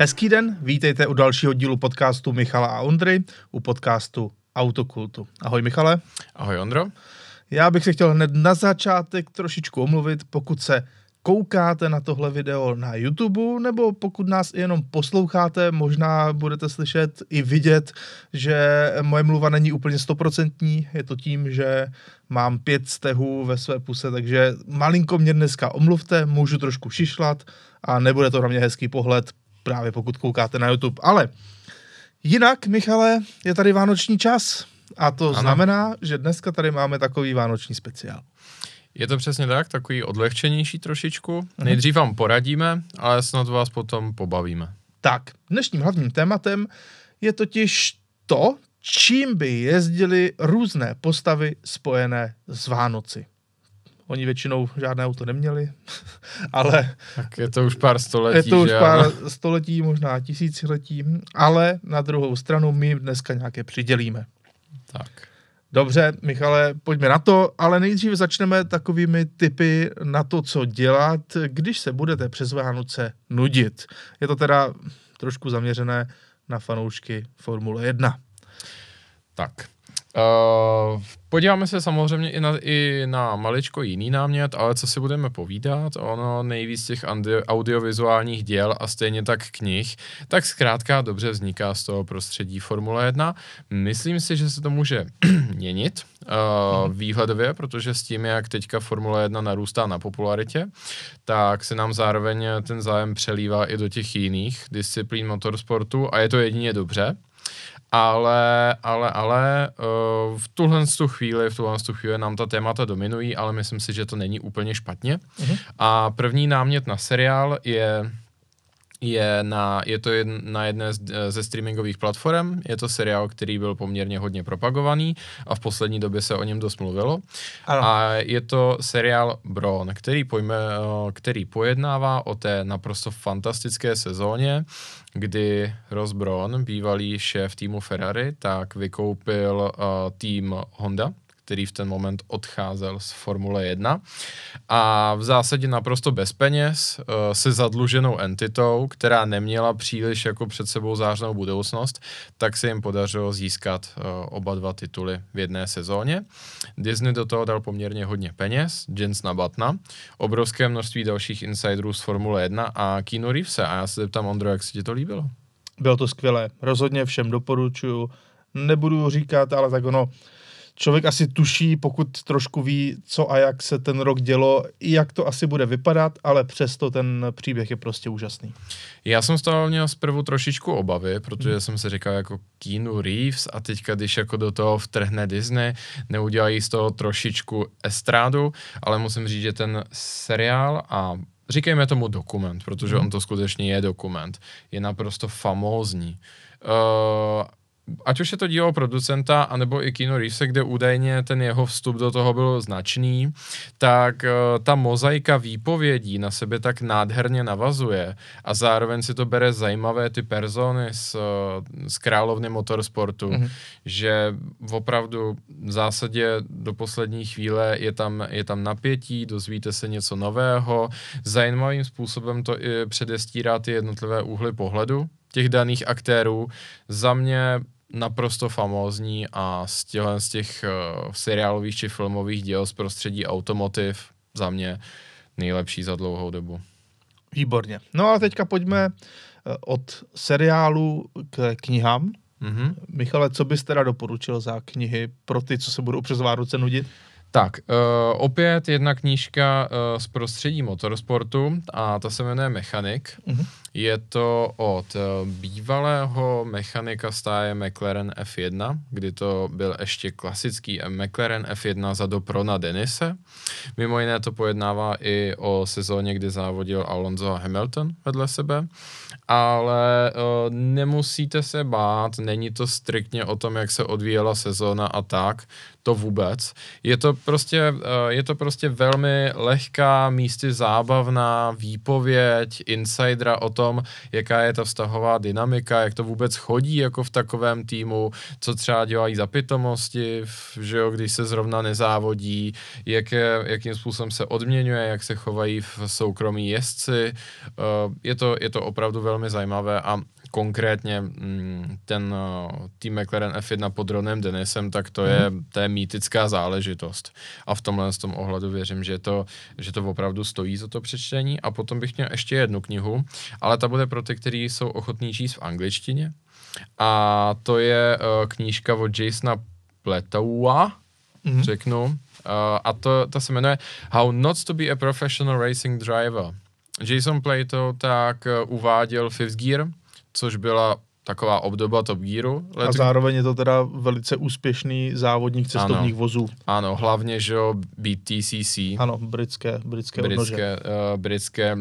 Hezký den, vítejte u dalšího dílu podcastu Michala a Ondry, u podcastu Autokultu. Ahoj Michale. Ahoj Ondro. Já bych se chtěl hned na začátek trošičku omluvit, pokud se koukáte na tohle video na YouTube, nebo pokud nás jenom posloucháte, možná budete slyšet i vidět, že moje mluva není úplně stoprocentní. Je to tím, že mám pět stehů ve své puse, takže malinko mě dneska omluvte, můžu trošku šišlat a nebude to na mě hezký pohled, právě pokud koukáte na YouTube. Ale jinak, Michale, je tady vánoční čas a to ano. znamená, že dneska tady máme takový vánoční speciál. Je to přesně tak, takový odlehčenější trošičku. Mhm. Nejdřív vám poradíme, ale snad vás potom pobavíme. Tak, dnešním hlavním tématem je totiž to, čím by jezdili různé postavy spojené s Vánoci. Oni většinou žádné auto neměli, ale... Tak je to už pár století, Je to už pár ano? století, možná tisíciletí, ale na druhou stranu my dneska nějaké přidělíme. Tak. Dobře, Michale, pojďme na to, ale nejdřív začneme takovými typy na to, co dělat, když se budete přes Vánoce nudit. Je to teda trošku zaměřené na fanoušky Formule 1. Tak, Uh, podíváme se samozřejmě i na, i na maličko jiný námět, ale co si budeme povídat, ono nejvíc těch audiovizuálních děl a stejně tak knih, tak zkrátka dobře vzniká z toho prostředí Formule 1. Myslím si, že se to může měnit uh, výhledově, protože s tím, jak teďka Formule 1 narůstá na popularitě, tak se nám zároveň ten zájem přelívá i do těch jiných disciplín motorsportu a je to jedině dobře ale, ale, ale uh, v tuhle tu chvíli, v tuhle tu chvíli nám ta témata dominují, ale myslím si, že to není úplně špatně. Uh-huh. A první námět na seriál je je, na, je to jedn, na jedné z, ze streamingových platform, je to seriál, který byl poměrně hodně propagovaný a v poslední době se o něm dost mluvilo. Ano. A je to seriál Bron, který, pojme, který pojednává o té naprosto fantastické sezóně, kdy Ross Brown, bývalý šéf týmu Ferrari, tak vykoupil uh, tým Honda, který v ten moment odcházel z Formule 1 a v zásadě naprosto bez peněz uh, se zadluženou entitou, která neměla příliš jako před sebou zářnou budoucnost, tak se jim podařilo získat uh, oba dva tituly v jedné sezóně. Disney do toho dal poměrně hodně peněz, Jens Batna, obrovské množství dalších insiderů z Formule 1 a Keanu Reevese. A já se zeptám, Ondro, jak se ti to líbilo? Bylo to skvělé. Rozhodně všem doporučuju. Nebudu říkat, ale tak ono, člověk asi tuší, pokud trošku ví, co a jak se ten rok dělo, i jak to asi bude vypadat, ale přesto ten příběh je prostě úžasný. Já jsem z toho měl zprvu trošičku obavy, protože hmm. jsem si říkal jako Keanu Reeves a teďka, když jako do toho vtrhne Disney, neudělají z toho trošičku estrádu, ale musím říct, že ten seriál a říkejme tomu dokument, protože hmm. on to skutečně je dokument, je naprosto famózní. Uh, ať už je to dílo producenta, anebo i Kino Reevese, kde údajně ten jeho vstup do toho byl značný, tak uh, ta mozaika výpovědí na sebe tak nádherně navazuje a zároveň si to bere zajímavé ty persony z, uh, z královny motorsportu, mm-hmm. že opravdu v zásadě do poslední chvíle je tam, je tam napětí, dozvíte se něco nového, zajímavým způsobem to i předestírá ty jednotlivé úhly pohledu těch daných aktérů. Za mě naprosto famózní a z, těchto, z těch uh, seriálových či filmových děl z prostředí automotiv za mě nejlepší za dlouhou dobu. Výborně. No a teďka pojďme uh, od seriálu k knihám. Mm-hmm. Michale, co bys teda doporučil za knihy pro ty, co se budou přes Vánoce nudit? Tak, uh, opět jedna knížka uh, z prostředí motorsportu a ta se jmenuje Mechanik. Uh-huh. Je to od uh, bývalého mechanika stáje McLaren F1, kdy to byl ještě klasický McLaren F1 za Doprona Denise. Mimo jiné to pojednává i o sezóně, kdy závodil Alonso a Hamilton vedle sebe ale uh, nemusíte se bát, není to striktně o tom, jak se odvíjela sezóna a tak, to vůbec. Je to prostě, uh, je to prostě velmi lehká, místy zábavná výpověď insidera o tom, jaká je ta vztahová dynamika, jak to vůbec chodí jako v takovém týmu, co třeba dělají za pitomosti, že jo, když se zrovna nezávodí, jak je, jakým způsobem se odměňuje, jak se chovají v soukromí jezdci. Uh, je, to, je to opravdu velmi zajímavé a konkrétně mm, ten uh, tým McLaren F1 pod Ronem Denisem, tak to, je, mhm. to je mýtická záležitost. A v tomhle z tom ohledu věřím, že to, že to opravdu stojí za to přečtení. A potom bych měl ještě jednu knihu, ale ta bude pro ty, kteří jsou ochotní číst v angličtině. A to je uh, knížka od Jasona Pletoua, mm. řeknu. Uh, a to, to se jmenuje How Not to be a Professional Racing Driver. Jason Plato tak uváděl Fifth Gear, což byla taková obdoba Top Gearu. Let... A zároveň je to teda velice úspěšný závodník cestovních ano, vozů. Ano, hlavně, že jo, BTCC. Ano, britské, britské Britské, uh, britské uh,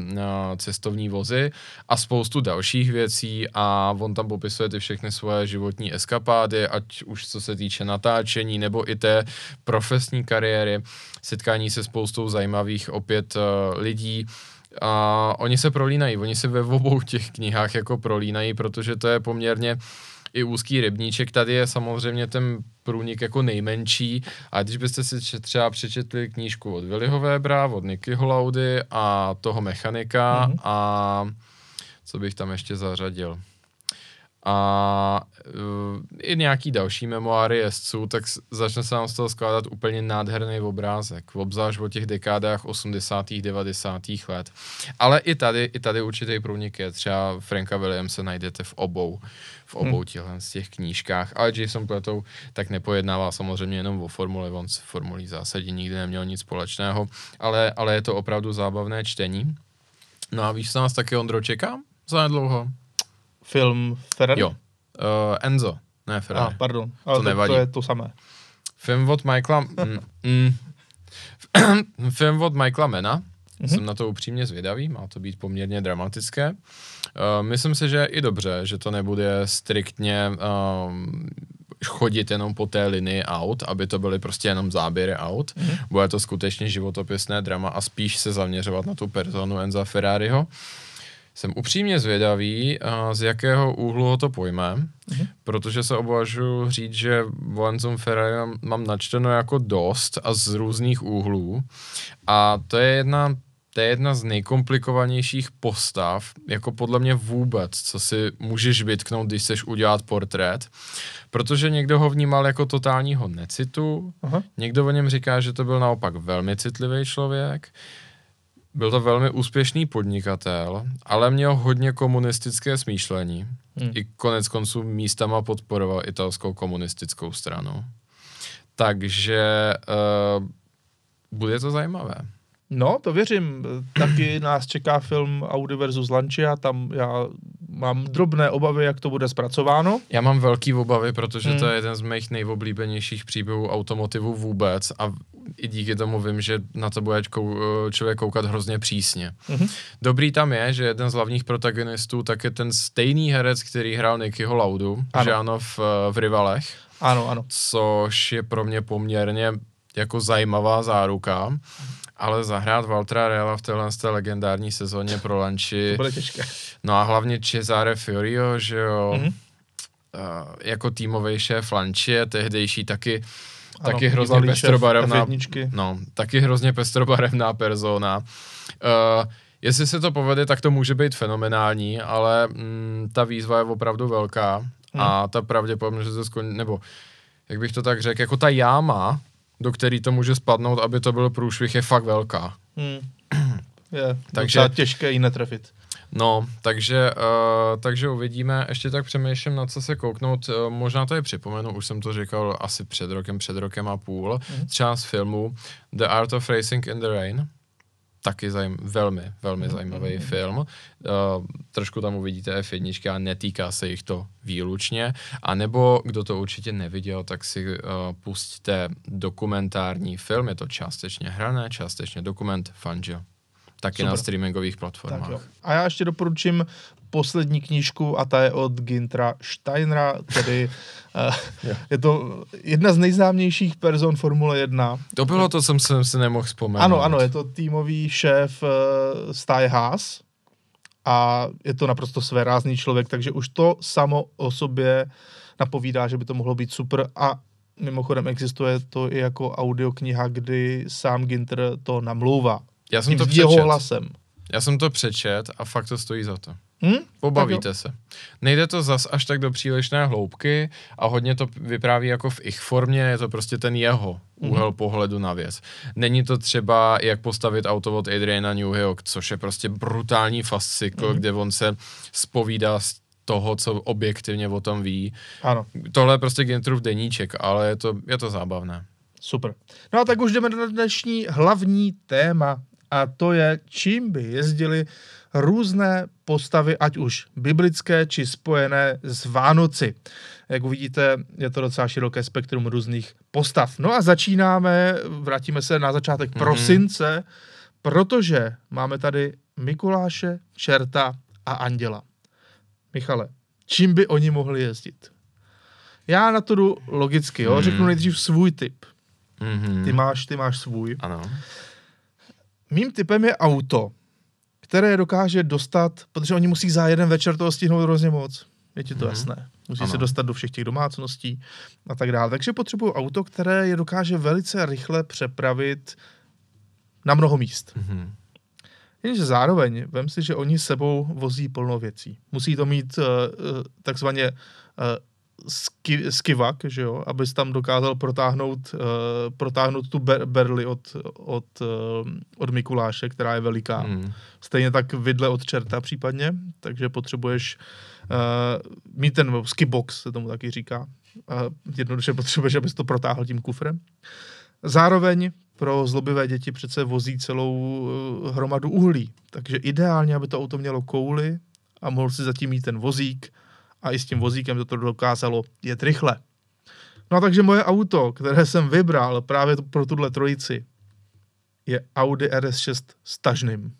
cestovní vozy a spoustu dalších věcí a on tam popisuje ty všechny svoje životní eskapády, ať už co se týče natáčení nebo i té profesní kariéry, setkání se spoustou zajímavých opět uh, lidí, a oni se prolínají, oni se ve obou těch knihách jako prolínají, protože to je poměrně i úzký rybníček. Tady je samozřejmě ten průnik jako nejmenší a když byste si třeba přečetli knížku od Willyho Webera, od Nicky Holaudy a toho mechanika mm-hmm. a co bych tam ještě zařadil a uh, i nějaký další memoáry jezdců, tak začne se nám z toho skládat úplně nádherný obrázek, obzvlášť o těch dekádách 80. 90. let. Ale i tady, i tady určitý průnik je, třeba Franka Williamse najdete v obou, v obou hmm. z těch knížkách, ale Jason Platou tak nepojednává samozřejmě jenom o formule, on s formulí v zásadě nikdy neměl nic společného, ale, ale je to opravdu zábavné čtení. No a víš, co nás taky Ondro čeká? Za nedlouho film Ferrari? Jo. Uh, Enzo, ne Ferrari. Ah, pardon, ale to, to, nevadí. to je to samé. Film od Michaela... mm, mm, film od Michaela Mena. Mm-hmm. Jsem na to upřímně zvědavý, má to být poměrně dramatické. Uh, myslím si, že i dobře, že to nebude striktně um, chodit jenom po té linii aut, aby to byly prostě jenom záběry aut. Mm-hmm. Bude to skutečně životopisné drama a spíš se zaměřovat na tu personu Enza Ferrariho. Uh, jsem upřímně zvědavý, z jakého úhlu ho to pojme, mm-hmm. protože se obvažuji říct, že Volenzum Ferrari mám načteno jako dost a z různých úhlů. A to je jedna to je jedna z nejkomplikovanějších postav, jako podle mě vůbec, co si můžeš vytknout, když chceš udělat portrét, protože někdo ho vnímal jako totálního necitu, Aha. někdo o něm říká, že to byl naopak velmi citlivý člověk, byl to velmi úspěšný podnikatel, ale měl hodně komunistické smýšlení. Hmm. I konec konců místama podporoval italskou komunistickou stranu. Takže uh, bude to zajímavé. No, to věřím. Taky nás čeká film Audi versus Lancia, tam já mám drobné obavy, jak to bude zpracováno. Já mám velký obavy, protože hmm. to je jeden z mých nejoblíbenějších příběhů automotivu vůbec a i díky tomu vím, že na to bude kou, člověk koukat hrozně přísně. Hmm. Dobrý tam je, že jeden z hlavních protagonistů tak je ten stejný herec, který hrál Nickyho Laudu, ano. že ano, v, v Rivalech. Ano, ano. Což je pro mě poměrně jako zajímavá záruka ale zahrát Valtra Reala v téhle té legendární sezóně pro Lanči. To bude těžké. No a hlavně Cesare Fiorio, že jo, mm-hmm. uh, jako týmový šéf Lanči, tehdejší taky ano, taky hrozně pestrobarevná, no, taky hrozně pestrobarevná persona. Uh, jestli se to povede, tak to může být fenomenální, ale mm, ta výzva je opravdu velká hmm. a ta pravděpodobnost, že to skončí, nebo jak bych to tak řekl, jako ta jáma, do který to může spadnout, aby to byl průšvih, je fakt velká. Hmm. Je takže těžké ji netrefit. No, takže, uh, takže uvidíme. Ještě tak přemýšlím, na co se kouknout. Uh, možná to je připomenu, už jsem to říkal asi před rokem, před rokem a půl. Mm-hmm. Třeba z filmu The Art of Racing in the Rain taky zajím, velmi, velmi mm-hmm. zajímavý mm-hmm. film. Uh, trošku tam uvidíte F1 a netýká se jich to výlučně. A nebo, kdo to určitě neviděl, tak si uh, pustíte dokumentární film, je to částečně hrané, částečně dokument Fangio. Taky Super. na streamingových platformách. Tak a já ještě doporučím poslední knížku a ta je od Gintra Steinera, tedy uh, je to jedna z nejznámějších person Formule 1. To bylo to, jsem si nemohl vzpomenout. Ano, ano, je to týmový šéf uh, Sty Haas a je to naprosto svérázný člověk, takže už to samo o sobě napovídá, že by to mohlo být super a mimochodem existuje to i jako audiokniha, kdy sám Ginter to namlouvá. Já jsem to s jeho přečet. hlasem. Já jsem to přečet a fakt to stojí za to. Hm? Pobavíte se. Nejde to zas až tak do přílišné hloubky a hodně to vypráví jako v ich formě, je to prostě ten jeho úhel pohledu na věc. Není to třeba, jak postavit auto od Adriana Newhyho, což je prostě brutální fascykl, kde on se spovídá z toho, co objektivně o tom ví. Ano, Tohle je prostě Ginterův deníček, ale je to, je to zábavné. super. No a tak už jdeme na dnešní hlavní téma a to je, čím by jezdili různé postavy, ať už biblické, či spojené s Vánoci. Jak uvidíte, je to docela široké spektrum různých postav. No a začínáme, vrátíme se na začátek Mhm. prosince, protože máme tady Mikuláše, Čerta a Anděla. Michale, čím by oni mohli jezdit? Já na to jdu logicky, jo? Mhm. řeknu nejdřív svůj typ. Mm-hmm. Ty máš, ty máš svůj. Ano. Mým typem je auto, které dokáže dostat, protože oni musí za jeden večer toho stihnout hrozně moc. Je ti to Mhm. jasné. Musí Ano. se dostat do všech těch domácností a tak dále. Takže potřebuju auto, které je dokáže velice rychle přepravit na mnoho míst. Mm-hmm. Jenže zároveň, vem si, že oni sebou vozí plno věcí. Musí to mít uh, takzvaně uh, ski, skivak, že jo, abys tam dokázal protáhnout, uh, protáhnout tu ber, berli od, od, uh, od Mikuláše, která je veliká. Mm. Stejně tak vidle od čerta případně, takže potřebuješ uh, mít ten skibox, se tomu taky říká. Uh, jednoduše potřebuješ, abys to protáhl tím kufrem. Zároveň pro zlobivé děti přece vozí celou uh, hromadu uhlí, takže ideálně, aby to auto mělo kouly a mohl si zatím mít ten vozík a i s tím vozíkem to, to dokázalo jet rychle. No a takže moje auto, které jsem vybral právě pro tuhle trojici, je Audi RS6 s tažným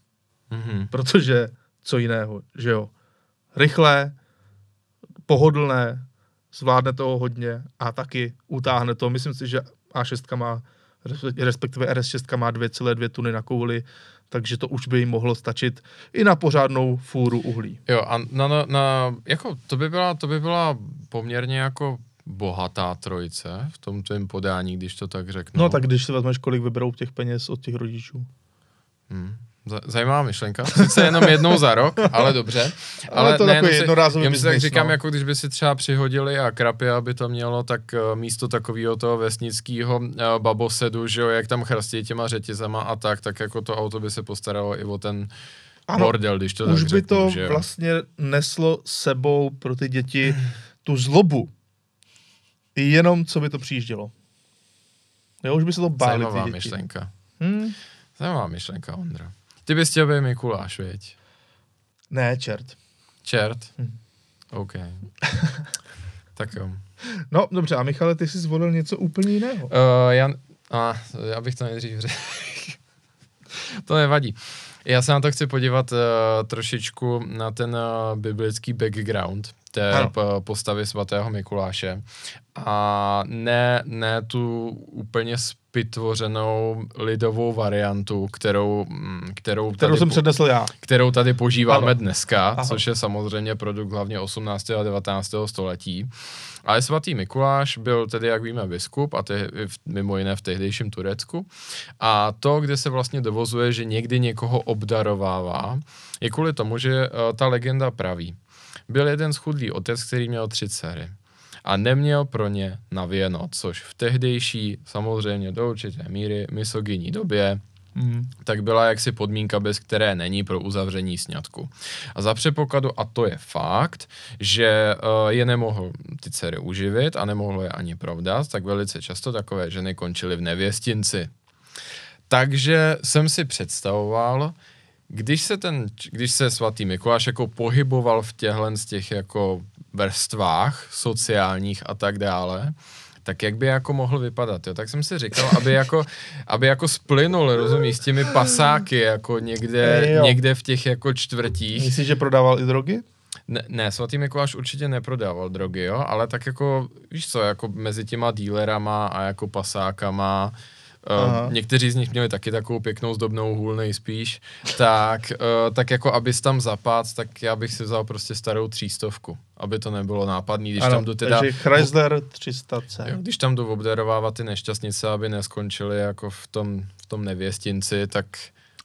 Mm-hmm. protože co jiného, že jo. Rychlé, pohodlné, zvládne toho hodně a taky utáhne to. Myslím si, že A6 má, respektive RS6 má 2,2 tuny na kouli, takže to už by jim mohlo stačit i na pořádnou fůru uhlí. Jo, a na, na, na, jako to by byla, to by byla poměrně jako bohatá trojice v tom tvém podání, když to tak řeknu. No tak když si vezmeš, kolik vyberou těch peněz od těch rodičů. Hmm. Zajímavá myšlenka. Sice jenom jednou za rok, ale dobře. Ale to ne, takový si- jednorázový jenom si tak říkám, no. jako když by si třeba přihodili a krapě, aby to mělo, tak uh, místo takového toho vesnického uh, babosedu, že jo, jak tam chrastí těma řetězama a tak, tak jako to auto by se postaralo i o ten Ano, bordel, když to Už tak by řeknu, to že vlastně neslo sebou pro ty děti tu zlobu. Jenom, co by to přijíždělo. Jo, už by se to báli Zajímavá ty děti. myšlenka. Hmm? Zajímavá myšlenka, Ondra. Ty bys chtěl být Mikuláš, věď? Ne, čert. Čert? Hm. OK. tak jo. No, dobře, a Michale, ty jsi zvolil něco úplně jiného. Uh, já, a, já bych to nejdřív řekl. to nevadí. Já se na to chci podívat uh, trošičku na ten uh, biblický background té Ano. p- postavy svatého Mikuláše a ne, ne tu úplně spytvořenou lidovou variantu, kterou, mm, kterou, Kterou tady jsem přednesl já. kterou tady požíváme Ano. dneska, Ano. což je samozřejmě produkt hlavně 18. a 19. století. Ale svatý Mikuláš byl tedy, jak víme, biskup, a te, mimo jiné v tehdejším Turecku. A to, kde se vlastně dovozuje, že někdy někoho obdarovává, je kvůli tomu, že uh, ta legenda praví. Byl jeden schudlý otec, který měl tři dcery a neměl pro ně na věno, což v tehdejší, samozřejmě do určité míry, misogyní době Hmm. tak byla jaksi podmínka, bez které není pro uzavření sňatku. A za předpokladu, a to je fakt, že uh, je nemohl ty dcery uživit a nemohlo je ani provdat, tak velice často takové ženy končily v nevěstinci. Takže jsem si představoval, když se ten, když se svatý Mikuláš jako pohyboval v těchhle z těch jako vrstvách sociálních a tak dále, tak jak by jako mohl vypadat, jo? Tak jsem si říkal, aby jako, aby jako splynul, rozumíš, s těmi pasáky, jako někde, někde v těch jako čtvrtích. Myslíš, že prodával i drogy? Ne, ne, svatý Mikuláš určitě neprodával drogy, jo, ale tak jako, víš co, jako mezi těma dílerama a jako pasákama Aha. Uh, někteří z nich měli taky takovou pěknou zdobnou hůl nejspíš, tak, uh, tak jako abys tam zapad, tak já bych si vzal prostě starou třístovku, aby to nebylo nápadný, když ano, tam jdu teda... takže Chrysler 300C. Jo, když tam jdu obdarovávat ty nešťastnice, aby neskončily jako v tom, v tom nevěstinci, tak...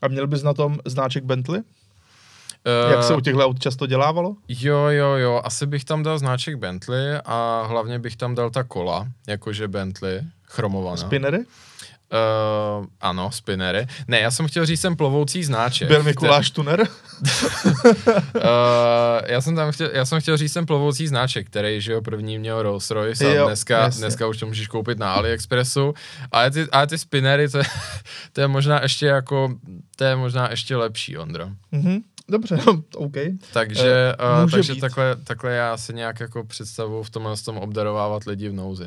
A měl bys na tom znáček Bentley? Uh, Jak se u těchto aut často dělávalo? Jo, jo, jo, asi bych tam dal znáček Bentley a hlavně bych tam dal ta kola, jakože Bentley, chromovaná. Spinnery? Uh, ano, spinnery. Ne, já jsem chtěl říct jsem plovoucí znáček. Byl Mikuláš Tuner? uh, já, jsem tam chtěl, já jsem chtěl říct jsem plovoucí znáček, který, že jo, první měl Rolls Royce a Jo, dneska, jasně. dneska už to můžeš koupit na AliExpressu. Ale ty, ale ty spinnery, to je, to je možná ještě jako, to je možná ještě lepší, Ondro. Mhm. Dobře, OK. Takže, uh, takže být. takhle, takhle já si nějak jako představu v tomhle tom obdarovávat lidi v nouzi.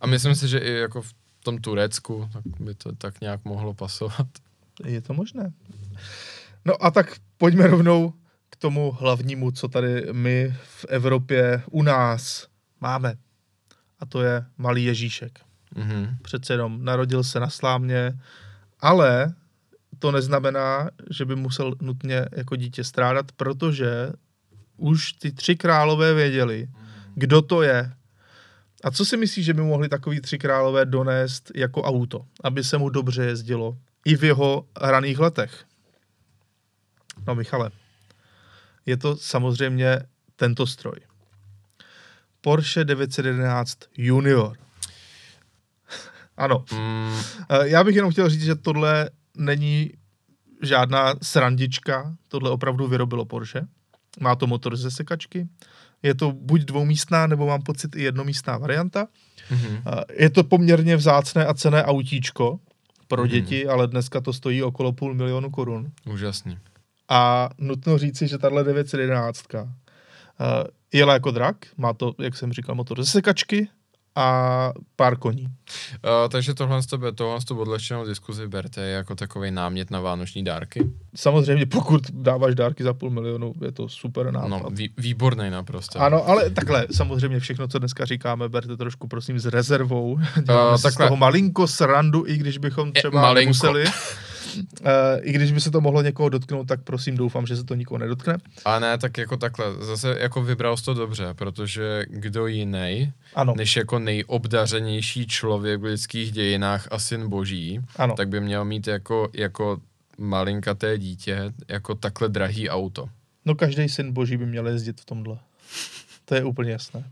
A myslím si, že i jako v tom Turecku tak by to tak nějak mohlo pasovat. Je to možné. No a tak pojďme rovnou k tomu hlavnímu, co tady my v Evropě u nás máme. A to je malý Ježíšek. Mhm. Přece jenom narodil se na slámě, ale to neznamená, že by musel nutně jako dítě strádat, protože už ty tři králové věděli, kdo to je. A co si myslíš, že by mohli takový tři králové donést jako auto, aby se mu dobře jezdilo i v jeho raných letech? No Michale, je to samozřejmě tento stroj. Porsche 911 Junior. Ano, Mm, Já bych jenom chtěl říct, že tohle není žádná srandička, tohle opravdu vyrobilo Porsche. Má to motor ze sekačky, je to buď dvoumístná, nebo mám pocit i jednomístná varianta. mhm. Eh, Je to poměrně vzácné a cené autíčko pro Mhm. děti, ale dneska to stojí okolo půl milionu korun. Úžasný. A nutno říci, že tahle 911 eh, jela jako drak, má to, jak jsem říkal, motor ze sekačky a pár koní. Uh, takže tohle z tebe, tohle z tu odlehčenou diskuzi berte jako takový námět na vánoční dárky. Samozřejmě, pokud dáváš dárky za půl milionu, je to super nápad. No, vý, výborný naprosto. Ano, ale takhle, samozřejmě všechno, co dneska říkáme, berte trošku, prosím, s rezervou. Děláme Uh, si z takhle. toho malinko srandu, i když bychom Je, třeba malinko. museli. Uh, I když by se to mohlo někoho dotknout, tak prosím, doufám, že se to nikoho nedotkne. A ne, tak jako takhle, zase jako vybral jsi to dobře, protože kdo jiný, Ano, než jako nejobdařenější člověk v lidských dějinách a syn boží, ano. tak by měl mít jako, jako malinkaté dítě jako takhle drahý auto. No každý syn boží by měl jezdit v tomhle. To je úplně jasné.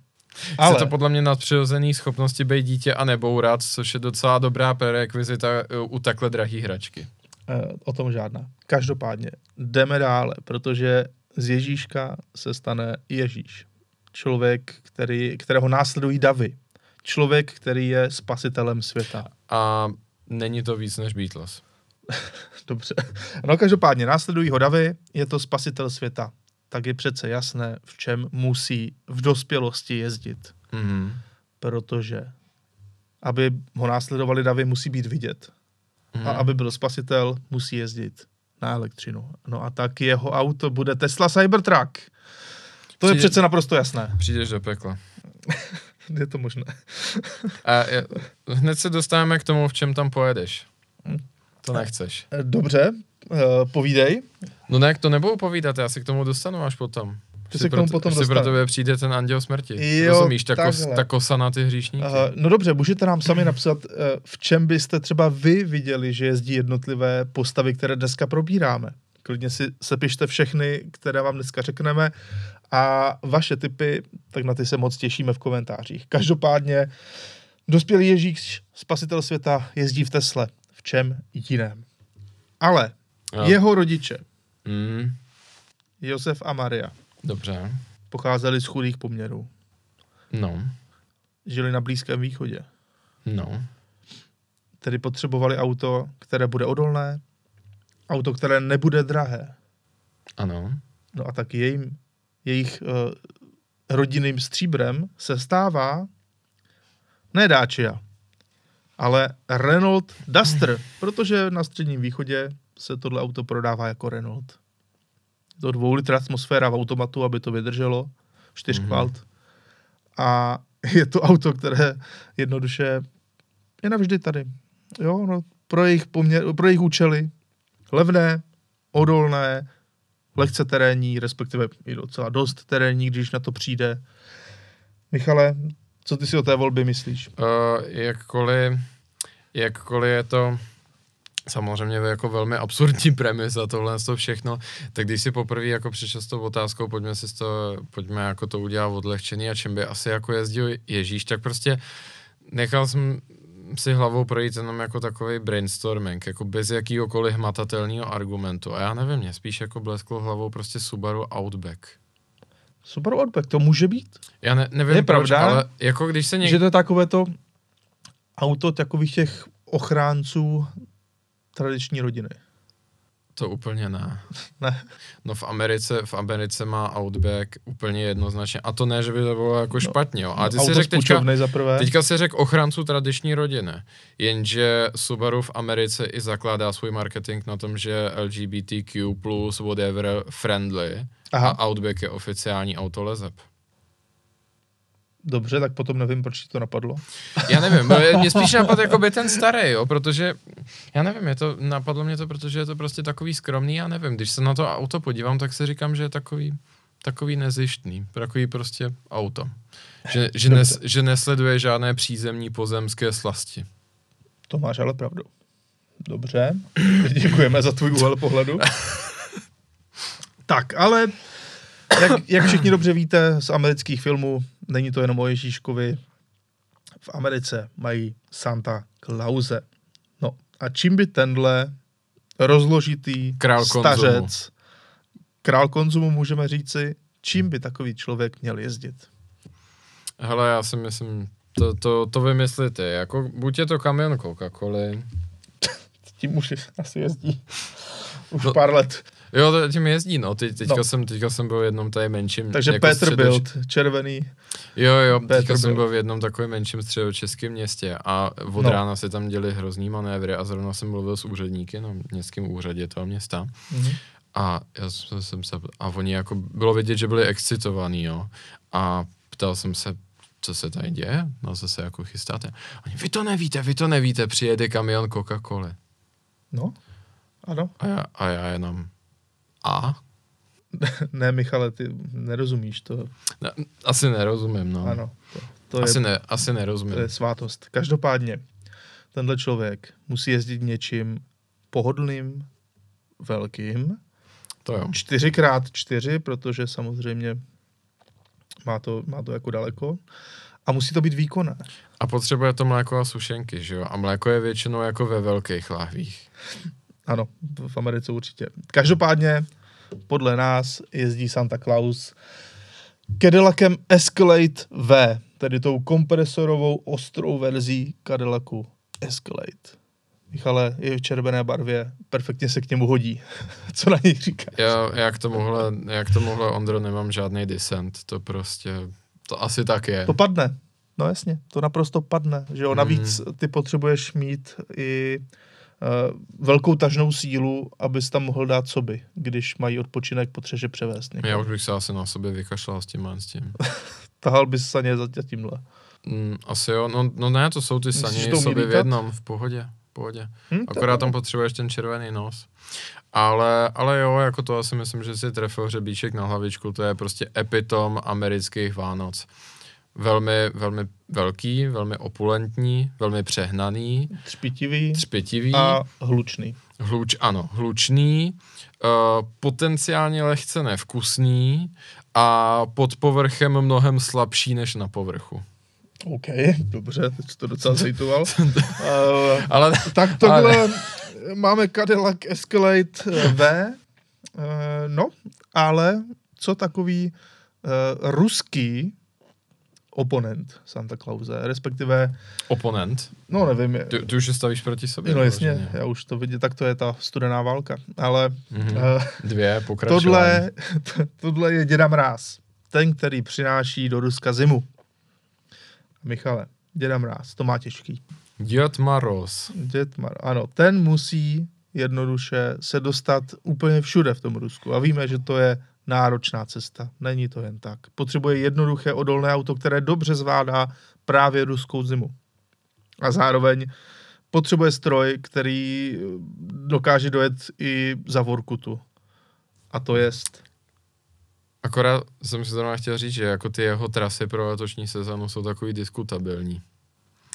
Ale... Ale to podle mě nadpřirozený schopnosti být dítě a nebourat, což je docela dobrá prerekvizita uh, u takhle drahý hračky. Eh, o tom žádná. Každopádně jdeme dále, protože z Ježíška se stane Ježíš. Člověk, který, kterého následují davy. Člověk, který je spasitelem světa. A není to víc než Beatles. Dobře. No každopádně, následují ho davy, je to spasitel světa. Tak je přece jasné, v čem musí v dospělosti jezdit. Mhm. Protože aby ho následovali davy, musí být vidět. Mhm. A aby byl spasitel, musí jezdit na elektřinu. No a tak jeho auto bude Tesla Cybertruck. To je Přijde- přece naprosto jasné. Přijdeš do pekla. Je to možné. A je, hned se dostaneme k tomu, v čem tam pojedeš. Hm. To nechceš. Eh, Dobře, eh, povídej. No ne, to nebudu povídat, já si k tomu dostanu až potom. Ty se k tomu potom si pro tebe přijde ten anděl smrti. Jo, Rozumíš, ta, kos, ta kosa na ty hříšníky. Aha, no dobře, můžete nám sami napsat, eh, v čem byste třeba vy viděli, že jezdí jednotlivé postavy, které dneska probíráme. Klidně si sepište všechny, které vám dneska řekneme a vaše typy, tak na ty se moc těšíme v komentářích. Každopádně dospělý Ježíš, spasitel světa, jezdí v Tesle. V čem jiném. Ale Jo. jeho rodiče, Mm, Josef a Maria, dobře. pocházeli z chudých poměrů. No, Žili na Blízkém východě. no. Tedy potřebovali auto, které bude odolné, auto, které nebude drahé. Ano. No a tak jejím, jejich uh, rodinným stříbrem se stává ne Dacia, ale Renault Duster, protože na středním východě se tohle auto prodává jako Renault. Je to dvou litr atmosféra v automatu, aby to vydrželo, čtyřkvalt. Mm-hmm. A je to auto, které jednoduše je navždy tady. Jo, no, pro jejich, poměr, pro jejich účely. Levné, odolné, lehce terénní, respektive i docela dost terénní, když na to přijde. Michale, co ty si o té volbě myslíš? Uh, jakkoliv, jakkoliv je to samozřejmě jako velmi absurdní premisa tohle to všechno, tak když si poprvé jako přišel s tou otázkou, pojďme si to, pojďme jako to udělat odlehčený a čím by asi jako jezdil Ježíš, tak prostě nechal jsem si hlavou projít jenom jako takový brainstorming, jako bez jakýhokoliv hmatatelného argumentu. A já nevím, mě spíš jako blesklo hlavou prostě Subaru Outback. Subaru Outback, to může být? Já ne, nevím Je proč, pravda, ale jako když se Že někdo... to je takové to auto takových těch ochránců tradiční rodiny. To úplně ne. Ne. No v Americe, v Americe má Outback úplně jednoznačně. A to ne, že by to bylo jako špatně, jo. A ty si auto řekl teďka, půjčovny za prvé. teďka si řekl ochránců tradiční rodiny. Jenže Subaru v Americe i zakládá svůj marketing na tom, že LGBTQ plus whatever friendly. Aha. A Outback je oficiální autolezeb. Dobře, tak potom nevím, proč ti to napadlo. Já nevím, mě spíš napadl jako by ten starý, jo, protože, já nevím, je to, napadlo mě to, protože je to prostě takový skromný, já nevím, když se na to auto podívám, tak si říkám, že je takový, takový nezištný, takový prostě auto. Že, že, nes, že nesleduje žádné přízemní pozemské slasti. To máš ale pravdu. Dobře, děkujeme za tvůj úhel pohledu. tak, ale jak, jak všichni dobře víte z amerických filmů, není to jenom o Ježíškovi. V Americe mají Santa Clause. No a čím by tenhle rozložitý Král stařec, konzumu. král konzumu můžeme říci, čím by takový člověk měl jezdit? Hele, já si myslím, to, to, to vymyslíte, jako buď je to kamion Coca-Coly, Tím už asi jezdí. Už No, pár let. Jo, to tím jezdí, no. Teď, teďka, No. no. Jsem, teďka jsem byl v jednom tady menším... Takže jako Petr středoč- Bild, červený. Jo, jo, Petr teďka jsem Bild. byl v jednom takovém menším středočeském městě a od No. no. rána se tam děli hrozný manévry a zrovna jsem mluvil s úředníky na městském úřadě toho města Mhm. a já jsem, jsem se, a oni jako, bylo vidět, že byli excitovaní, jo. A ptal jsem se, co se tady děje, no co se jako chystáte. Oni, vy to nevíte, vy to nevíte, přijede kamion Coca-Coly. No, ano. A já, a já jenom, a? Ne, Michale, ty nerozumíš to. Ne, asi nerozumím, no. Ano, to, to, asi, je, ne, asi nerozumím. to je svátost. Každopádně, tenhle člověk musí jezdit něčím pohodlným, velkým, To jo. 4x4, protože samozřejmě má to, má to jako daleko. A musí to být výkonné. A potřebuje to mléko a sušenky, že jo? A mléko je většinou jako ve velkých lahvích. Ano, v Americe určitě. Každopádně, podle nás jezdí Santa Claus Cadillacem Escalade V, tedy tou kompresorovou ostrou verzí Cadillacu Escalade. Michale, je v červené barvě, perfektně se k němu hodí. Co na něj říká? Já, já, k tomuhle, já k tomuhle, Ondro, nemám žádný dissent. To prostě, to asi tak je. To padne. No jasně, to naprosto padne. Že jo? Navíc ty potřebuješ mít i uh, velkou tažnou sílu, abys tam mohl dát soby, když mají odpočinek, potřebuje převést. Já už bych se asi na sobě vykašlal s tím a s tím. Tahal bys sa ně za tímhle. Mm, asi jo, no, no ne, to jsou ty saně sobě v jednom, v pohodě, v pohodě. Hm, to Akorát tam potřebuješ ten červený nos. Ale, ale jo, jako to asi myslím, že si trefil hřebíček na hlavičku, to je prostě epitom amerických Vánoc. Velmi, velmi velký, velmi opulentní, velmi přehnaný, Třpitivý třpitivý, a hlučný. hluč, ano, hlučný, uh, potenciálně lehce nevkusný a pod povrchem mnohem slabší než na povrchu. OK, dobře, teď to docela zejtoval. uh, Ale tak tohle máme Cadillac Escalade eh, V. Uh, no, ale co takový uh, ruský oponent Santa Clause, respektive, oponent, no nevím, je, ty, ty už je stavíš proti sobě. no jasně, já už to vidím, tak to je ta studená válka, ale Mhm. uh, Dvě, pokračování. tohle, tohle je Děda Mráz, ten, který přináší do Ruska zimu. Michale, Děda Mráz, to má těžký. Děd Maroz. Děd Mar, ano, ten musí jednoduše se dostat úplně všude v tom Rusku. A víme, že to je náročná cesta. Není to jen tak. Potřebuje jednoduché odolné auto, které dobře zvládá právě ruskou zimu. A zároveň potřebuje stroj, který dokáže dojet i za Vorkutu. A to jest... Akorát jsem si zrovna chtěl říct, že jako ty jeho trasy pro letošní sezonu jsou takový diskutabilní.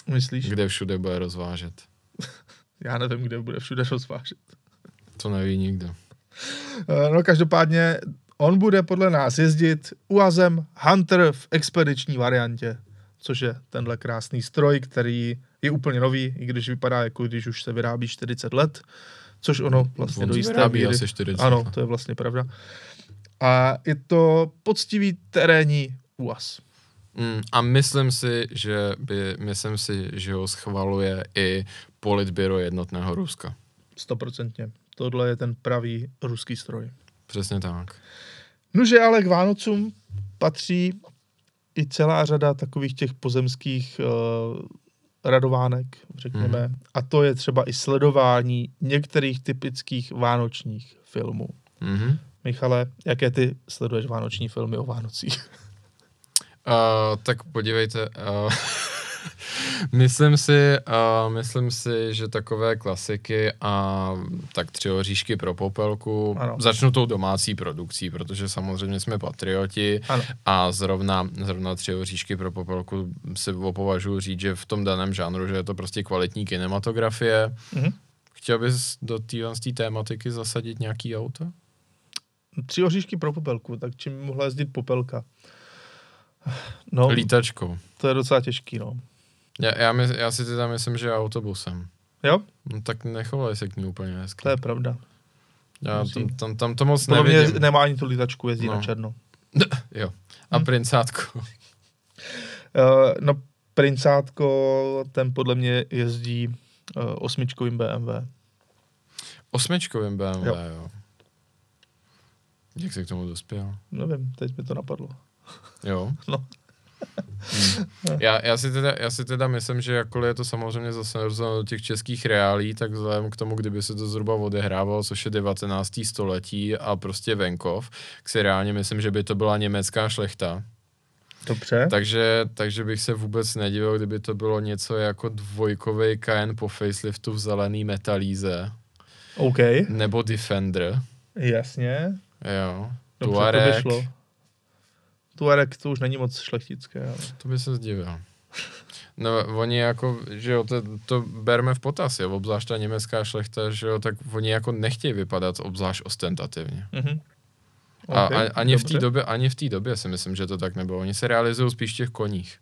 Myslíš? Kde všude bude rozvážet. Já nevím, kde bude všude rozvážet. To neví nikdo. Eh, no každopádně on bude podle nás jezdit UAZem Hunter v expediční variantě, což je tenhle krásný stroj, který je úplně nový, i když vypadá jako když už se vyrábí 40 let, což ono vlastně On do jisté míry. asi 40. Ano, to je vlastně pravda. A je to poctivý terénní UAZ. Mm, a myslím si, že by, myslím si, že ho schvaluje i politbyro jednotného Ruska. Stoprocentně. Tohle je ten pravý ruský stroj. Přesně tak. Nože ale k Vánocům patří i celá řada takových těch pozemských uh, radovánek, řekněme. Mhm. A to je třeba i sledování některých typických vánočních filmů. Mhm. Michale, jaké ty sleduješ vánoční filmy o Vánocích? Uh, tak podívejte, uh, myslím si, uh, myslím si, že takové klasiky a tak tři oříšky pro popelku Ano. začnu tou domácí produkcí, protože samozřejmě jsme patrioti Ano. a zrovna, zrovna tři oříšky pro popelku si považuji říct, že v tom daném žánru, že je to prostě kvalitní kinematografie. Mhm. Chtěl bys do té tématiky zasadit nějaký auto? Tři oříšky pro popelku, tak čím mohla jezdit popelka? No, Lítačkou. to je docela těžký, no. Já, já, my, já si teda myslím, že autobusem. Jo, No tak nechovali se k ní úplně hezky. to je pravda. Já tam, tam, tam to moc Podle mě nevidím. nemá ani tu lítačku, jezdí No. na černo. Jo. A Hm. princátko. Uh, no, princátko, ten podle mě jezdí uh, osmičkovým BMW. Osmičkovým BMW, Jo. jo. jo. Jak jsi k tomu dospěl? Nevím, teď mi to napadlo. Jo. No. Hmm. Já, já, si teda, já si teda myslím, že jakkoliv je to samozřejmě zase rozhodno do těch českých reálí, tak vzhledem k tomu, kdyby se to zhruba odehrávalo, což je 19. století a prostě venkov, tak si reálně myslím, že by to byla německá šlechta. Dobře. Takže, takže bych se vůbec nedivil, kdyby to bylo něco jako dvojkový Cayenne po faceliftu v zelený metalíze, OK, nebo Defender, jasně. jo. Dobře, Tuareg, to by šlo. Tuareg to už není moc šlechtické. Ale... to by se zdivil. No, oni jako, že jo, to, to berme v potaz, jo, obzvlášť ta německá šlechta, že jo, tak oni jako nechtějí vypadat obzvlášť ostentativně. Mhm. A, OK, a ani, v té době, ani v té době si myslím, že to tak nebylo. Oni se realizují spíš v těch koních.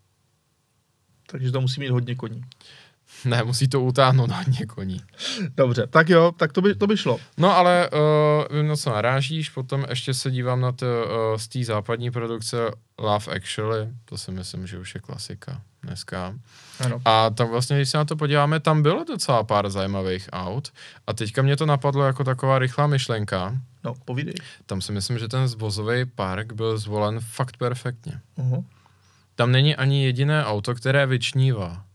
Takže to musí mít hodně koní. Ne, musí to utáhnout na hodně koní. Dobře, tak jo, tak to by, to by šlo. No ale uh, vím, na co narážíš, potom ještě se dívám na to uh, z té západní produkce Love Actually, to si myslím, že už je klasika dneska. Ano. A tam vlastně, když se na to podíváme, tam bylo docela pár zajímavých aut a teďka mě to napadlo jako taková rychlá myšlenka. No, povídej. Tam si myslím, že ten vozový park byl zvolen fakt perfektně. Uh-huh. Tam není ani jediné auto, které vyčnívá.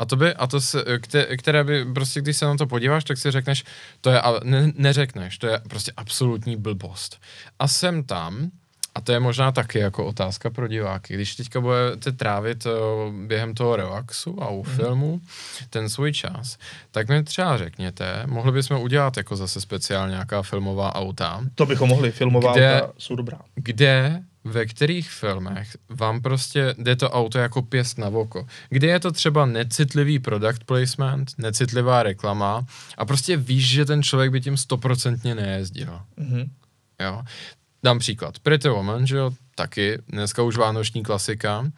A to by, a to se, kte- které by, prostě když se na to podíváš, tak si řekneš, to je, ne, neřekneš, to je prostě absolutní blbost. A jsem tam, a to je možná taky jako otázka pro diváky, když teďka budete trávit o, během toho relaxu a u Mhm. filmu ten svůj čas, tak mi třeba řekněte, mohli bychom udělat jako zase speciálně nějaká filmová auta, To bychom mohli. Filmová Kde- auta jsou dobrá. kde, ve kterých filmech vám prostě jde to auto jako pěst na oko. Kde je to třeba necitlivý product placement, necitlivá reklama a prostě víš, že ten člověk by tím stoprocentně nejezdil. Uh-huh. Jo. Dám příklad. Pretty Woman, že jo, taky, dneska už vánoční klasika.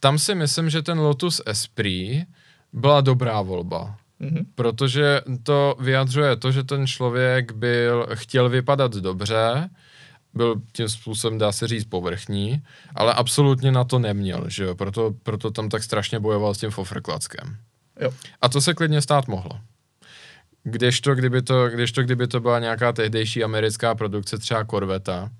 Tam si myslím, že ten Lotus Esprit byla dobrá volba. Uh-huh. Protože to vyjadřuje to, že ten člověk byl, chtěl vypadat dobře, byl tím způsobem, dá se říct, povrchní, ale absolutně na to neměl, že jo, proto, proto tam tak strašně bojoval s tím fofrklackem. Jo. A to se klidně stát mohlo. Kdežto kdyby to, kdežto, kdyby to byla nějaká tehdejší americká produkce, třeba Corvetta,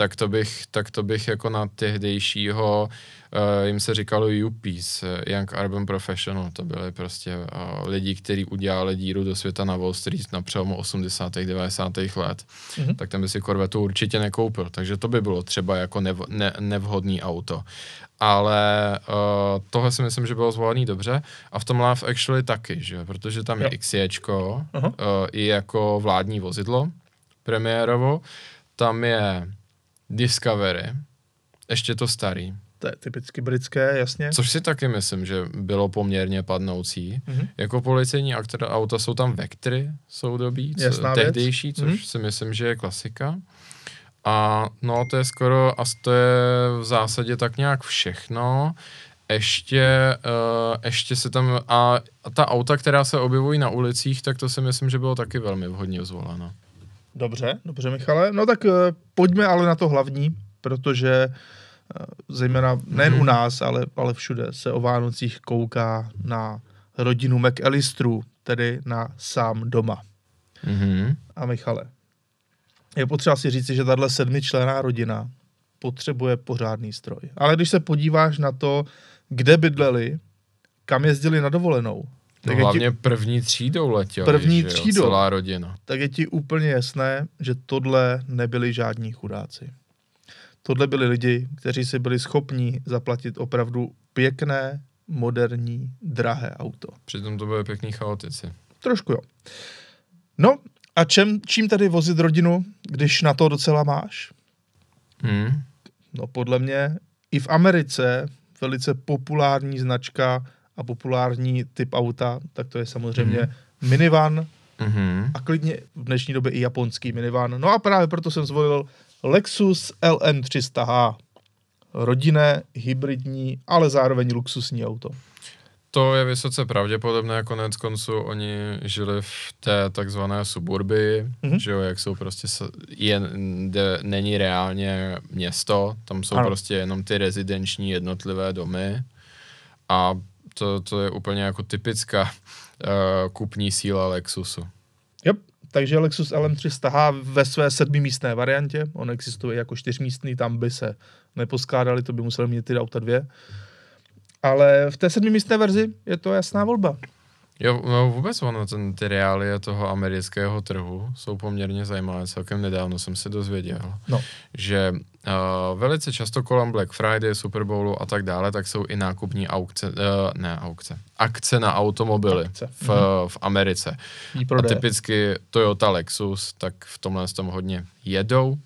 tak to bych, tak to bych jako na tehdejšího, uh, jim se říkalo UPs, eh, Young Urban Professional, to byly prostě uh, lidi, kteří udělali díru do světa na Wall Street na přelomu 80. 90. let, mm-hmm. tak ten by si Corvette určitě nekoupil, takže to by bylo třeba jako nev, ne, nevhodný auto. Ale uh, tohle si myslím, že bylo zvolený dobře a v tom Love Actually taky, že protože tam je jo. XJčko, uh-huh. uh, i jako vládní vozidlo premiérovo, tam je Discovery, ještě to starý. To je typicky britské, jasně. Což si taky myslím, že bylo poměrně padnoucí. Mm-hmm. Jako policejní aktor, auta jsou tam Vectry soudobí, co, tehdejší, což mm-hmm. si myslím, že je klasika. A no, to je skoro, a to je v zásadě tak nějak všechno. Ještě, uh, ještě se tam, a, a ta auta, která se objevují na ulicích, tak to si myslím, že bylo taky velmi vhodně zvoleno. Dobře, dobře, Michale. No tak uh, pojďme ale na to hlavní, protože uh, zejména nejen u nás, ale, ale všude se o Vánocích kouká na rodinu McAllisterů, tedy na sám doma. Hmm. A Michale, je potřeba si říct, že tahle sedmičlená rodina potřebuje pořádný stroj. Ale když se podíváš na to, kde bydleli, kam jezdili na dovolenou, tak no hlavně ti, první třídou letěli, první třídou, celá rodina. Tak je ti úplně jasné, že tohle nebyli žádní chudáci. Tohle byli lidi, kteří si byli schopni zaplatit opravdu pěkné, moderní, drahé auto. Přitom to byly pěkní chaotici. Trošku jo. No a čem, čím tady vozit rodinu, když na to docela máš? Hmm. No podle mě i v Americe velice populární značka a populární typ auta, tak to je samozřejmě mm-hmm. minivan mm-hmm. a klidně v dnešní době i japonský minivan. No a právě proto jsem zvolil Lexus LM300H. Rodinné, hybridní, ale zároveň luxusní auto. To je vysoce pravděpodobné, konec konců oni žili v té takzvané suburbii, mm-hmm. že jo, jak jsou prostě, je, de, není reálně město, tam jsou ano. prostě jenom ty rezidenční jednotlivé domy a to, to je úplně jako typická uh, kupní síla Lexusu. Yep. Takže Lexus LM300H ve své sedmimístné variantě, on existuje jako čtyřmístný, tam by se neposkládali, to by museli mít ty auta dvě. Ale v té sedmimístné verzi je to jasná volba. Jo, no vůbec ono, ten, ty reálie toho amerického trhu jsou poměrně zajímavé. Celkem nedávno jsem se dozvěděl, no. že uh, velice často kolem Black Friday, Super Bowlu a tak dále, tak jsou i nákupní aukce, uh, ne aukce, akce na automobily akce. V, mhm. v Americe. A typicky Toyota Lexus, tak v tomhle tom hodně jedou.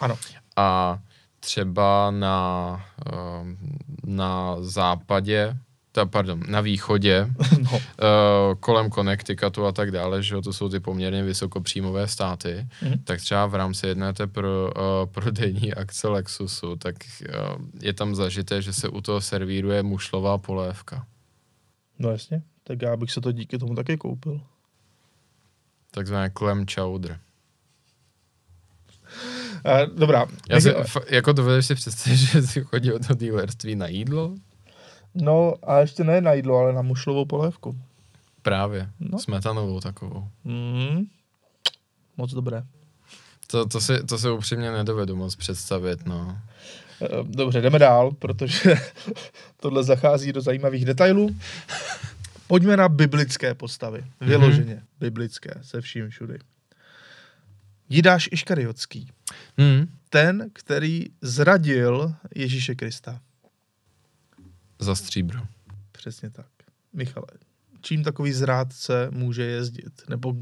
Ano. A třeba na, uh, na západě ta, pardon, na východě, no. uh, kolem Connecticutu a tak dále, že jo, to jsou ty poměrně vysokopříjmové státy, mm. tak třeba v rámci jedné té pro, uh, prodejní akce Lexusu, tak uh, je tam zažité, že se u toho servíruje mušlová polévka. No jasně, tak já bych se to díky tomu taky koupil. Takzvané clam chowder. Uh, dobrá. Já si, f- jako dovedeš si představit, že si chodí do dealerství na jídlo? No a ještě ne na jídlo, ale na mušlovou polévku. Právě, no. smetanovou takovou. Mm, moc dobré. To, to, si, to si upřímně nedovedu moc představit, no. Eh, dobře, jdeme dál, protože tohle zachází do zajímavých detailů. Pojďme na biblické postavy. Vyloženě mm-hmm. biblické, se vším všudy. Jidáš Iškariotský. Mm. Ten, který zradil Ježíše Krista. Za stříbro. Přesně tak. Michale, čím takový zrádce může jezdit? Nebo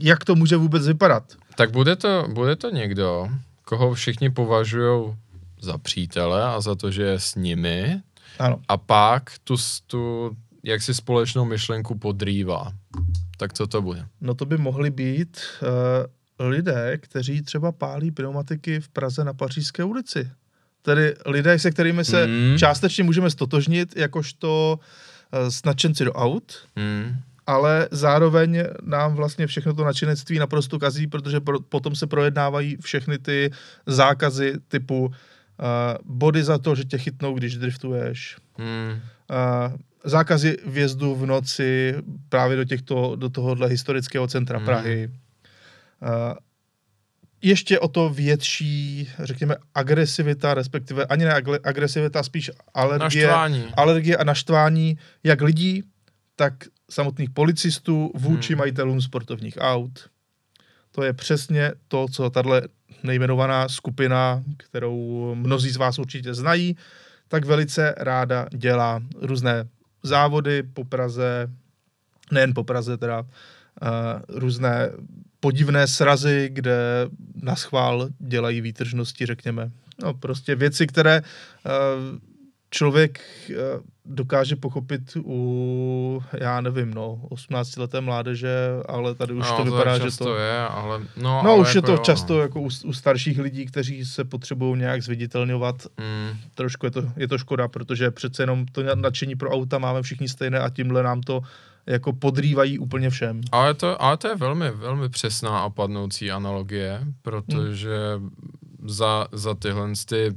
jak to může vůbec vypadat? Tak bude to, bude to někdo, koho všichni považují za přítele a za to, že je s nimi. Ano. A pak tu, tu jaksi společnou myšlenku podrývá. Tak co to bude? No to by mohli být uh, lidé, kteří třeba pálí pneumatiky v Praze na Pařížské ulici tedy lidé, se kterými se mm. částečně můžeme stotožnit, jakožto uh, snačenci do aut, mm. ale zároveň nám vlastně všechno to nadšenectví naprosto kazí, protože pro, potom se projednávají všechny ty zákazy typu uh, body za to, že tě chytnou, když driftuješ, mm. uh, zákazy vjezdu v noci právě do, těchto, do tohohle historického centra mm. Prahy, uh, ještě o to větší, řekněme, agresivita, respektive ani ne agre- agresivita, spíš alergie, Naštvání. alergie a naštvání jak lidí, tak samotných policistů vůči Hmm. majitelům sportovních aut. To je přesně to, co tahle nejmenovaná skupina, kterou mnozí z vás určitě znají, tak velice ráda dělá různé závody po Praze, nejen po Praze teda, uh, různé podivné srazy, kde na schvál dělají výtržnosti, řekněme. No prostě věci, které uh, člověk uh, dokáže pochopit u, já nevím, no, 18-leté mládeže, ale tady už no, to vypadá, že často to... je, ale... No, No ale už je jako to jo, často No. jako u, u starších lidí, kteří se potřebují nějak zviditelňovat. Mm, Trošku je to, je to škoda, protože přece jenom to nadšení pro auta máme všichni stejné a tímhle nám to jako podrývají úplně všem. ale, to, ale to je velmi, velmi přesná a padnoucí analogie, protože za, za tyhle ty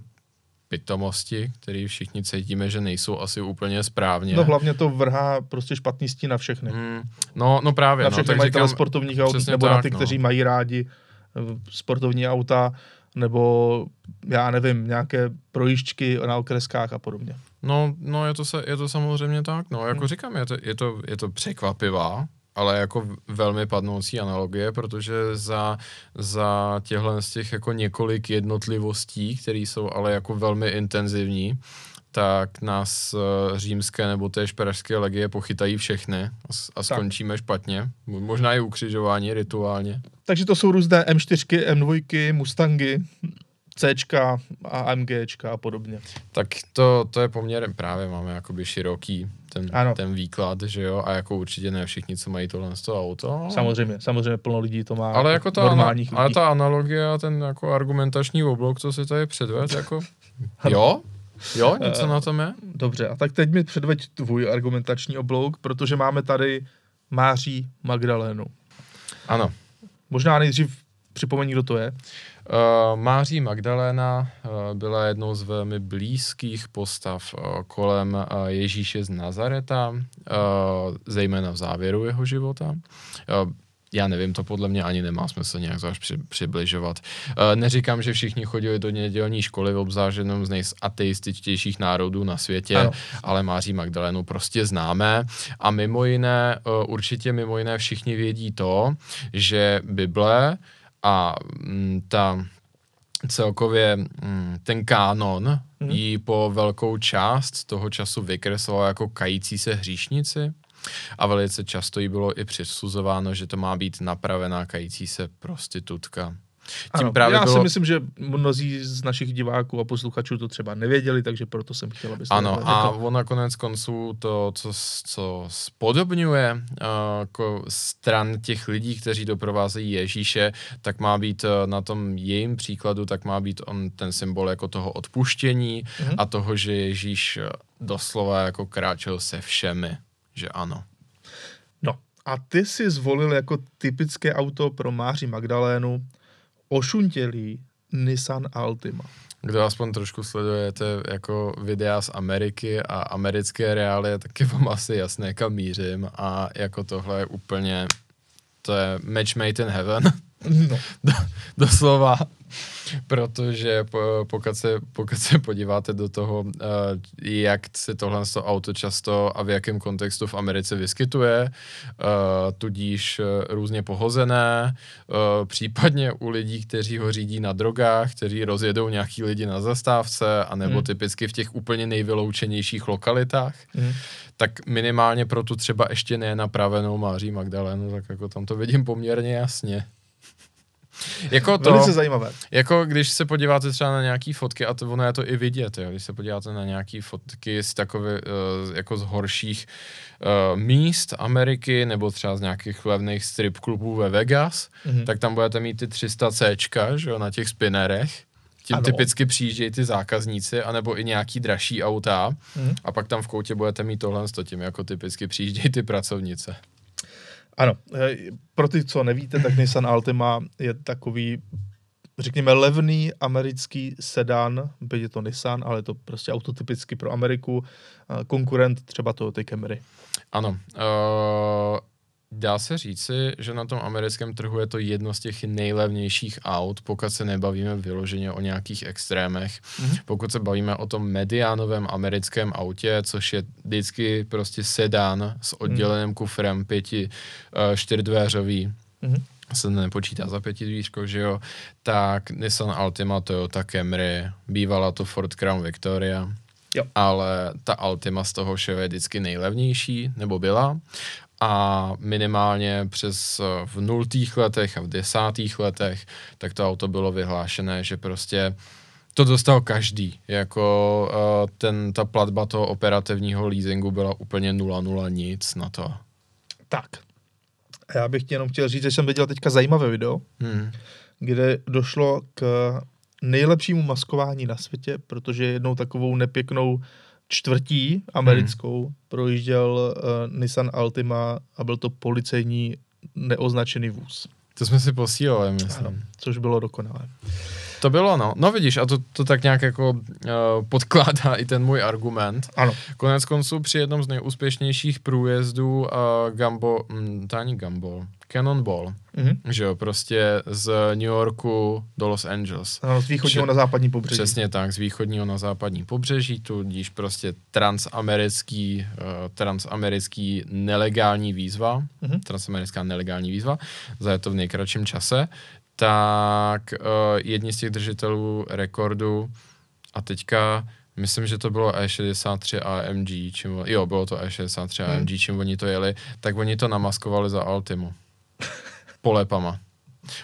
pitomosti, které všichni cítíme, že nejsou asi úplně správně. No hlavně to vrhá prostě špatný stín na všechny. Mm, no, no právě, na no, všechny tak majitele říkám, sportovních aut, nebo na tak, ty, no. kteří mají rádi eh, sportovní auta, nebo já nevím, nějaké projížďky na okreskách a podobně. No, no je, to se, je to samozřejmě tak, no, jako Hmm. říkám, je to, je, to, je to překvapivá, ale jako velmi padnoucí analogie, protože za, za těchhle z těch jako několik jednotlivostí, které jsou ale jako velmi intenzivní, tak nás eh, římské nebo též pražské legie pochytají všechny a, skončíme špatně. Mo- Možná i ukřižování rituálně. Takže to jsou různé M4, M2, Mustangy, Cčka a AMGčka a podobně. Tak to, to je poměrem právě, máme jakoby široký ten, Ano. ten výklad, že jo, a jako určitě ne všichni, co mají tohle z toho auto. Samozřejmě, samozřejmě plno lidí to má Ale jako ta, normálních ana- ale lidí. ta analogie a ten jako argumentační oblok, co si tady předved, jako jo, jo, něco Eh, na tom je. Dobře, a tak teď mi předveď tvůj argumentační oblouk, protože máme tady Máří Magdalénu. Ano. Možná nejdřív připomeň, kdo to je. Uh, Máří Magdaléna uh, byla jednou z velmi blízkých postav uh, kolem uh, Ježíše z Nazareta, uh, zejména v závěru jeho života. Uh, já nevím, to podle mě ani nemá smysl nějak zvlášť při, přibližovat. Uh, neříkám, že všichni chodili do nedělní školy, obzvlášť jenom z nejateističtějších národů na světě, Ano. ale Máří Magdalénu prostě známe a mimo jiné, určitě mimo jiné všichni vědí to, že Bible a mm, ta celkově mm, ten kánon Mhm. jí po velkou část toho času vykresloval jako kající se hříšnici a velice často jí bylo i přisuzováno, že to má být napravená kající se prostitutka. Tím Ano, právě já bylo... si myslím, že mnozí z našich diváků a posluchačů to třeba nevěděli, takže proto jsem chtěl, aby Ano, a on nakonec konců to, co, co spodobňuje uh, jako stran těch lidí, kteří doprovázejí Ježíše, tak má být uh, na tom jejím příkladu, tak má být on ten symbol jako toho odpuštění Mhm. a toho, že Ježíš uh, doslova jako kráčel se všemi, že ano. No, a ty si zvolil jako typické auto pro Máří Magdalénu ošuntělý Nissan Altima. Kdo aspoň trošku sledujete jako videa z Ameriky a americké reálie, tak je vám asi jasné, kam mířím a jako tohle je úplně, to je match made in heaven. No, doslova, protože po, pokud, se, pokud se podíváte do toho, uh, jak se tohle auto často a v jakém kontextu v Americe vyskytuje, uh, tudíž uh, různě pohozené, případně u lidí, kteří ho řídí na drogách, kteří rozjedou nějaký lidi na zastávce, anebo Hmm. typicky v těch úplně nejvyloučenějších lokalitách, mm. tak minimálně pro tu třeba ještě nenapravenou Máří Magdalénu, tak jako tam to vidím poměrně jasně. Jako to, velice zajímavé. jako když se podíváte třeba na nějaký fotky, a to ono je to i vidět, jo, když se podíváte na nějaký fotky z takové, uh, jako z horších uh, míst Ameriky, nebo třeba z nějakých levných strip klubů ve Vegas, Mhm. tak tam budete mít ty 300 C, že jo, na těch spinnerech. Tím Ano. typicky přijíždějí ty zákazníci, anebo i nějaký dražší auta, Mhm. a pak tam v koutě budete mít tohle s tím, jako typicky přijíždějí ty pracovnice. Ano, eh, pro ty, co nevíte, tak Nissan Altima je takový, řekněme, levný americký sedan, byť je to Nissan, ale je to prostě auto typicky pro Ameriku, eh, konkurent třeba Toyota Camry. Ano. Uh, Dá se říci, že na tom americkém trhu je to jedno z těch nejlevnějších aut, pokud se nebavíme vyloženě o nějakých extrémech. Mm-hmm. Pokud se bavíme o tom mediánovém americkém autě, což je vždycky prostě sedán s odděleným mm-hmm. kufrem, pěti, uh, čtyřdvéřový, mm-hmm se nepočítá za pětidvířko, že jo, tak Nissan Altima, Toyota Camry, bývala to Ford Crown Victoria, jo. ale ta Altima z toho všeho je vždycky nejlevnější, nebo byla a minimálně přes eh, v nultých letech a v desátých letech, tak to auto bylo vyhlášené, že prostě to dostal každý, jako uh, ten, ta platba toho operativního leasingu byla úplně 0,0 nic na to. Tak, a já bych jenom chtěl říct, že jsem viděl teďka zajímavé video, hmm. kde došlo k nejlepšímu maskování na světě, protože jednou takovou nepěknou čtvrtí americkou hmm. projížděl uh, Nissan Altima a byl to policejní neoznačený vůz. To jsme si posílali, myslím. Ano, což bylo dokonalé. To bylo, no. No vidíš, a to, to tak nějak jako uh, podkládá i ten můj argument. Ano. Konec konců při jednom z nejúspěšnějších průjezdů uh, Gambo, hm, to ani Gambo, Cannonball, mm-hmm. že jo, prostě z New Yorku do Los Angeles. Ano, z východního Če- na západní pobřeží. Přesně tak, z východního na západní pobřeží, tudíž prostě transamerický, uh, transamerický nelegální výzva, mm-hmm. transamerická nelegální výzva, za to v nejkratším čase, tak uh, jedni z těch držitelů rekordu a teďka myslím, že to bylo E63 AMG, čím, jo, bylo to E63 AMG, hmm. čím oni to jeli, tak oni to namaskovali za Altimu. Polepama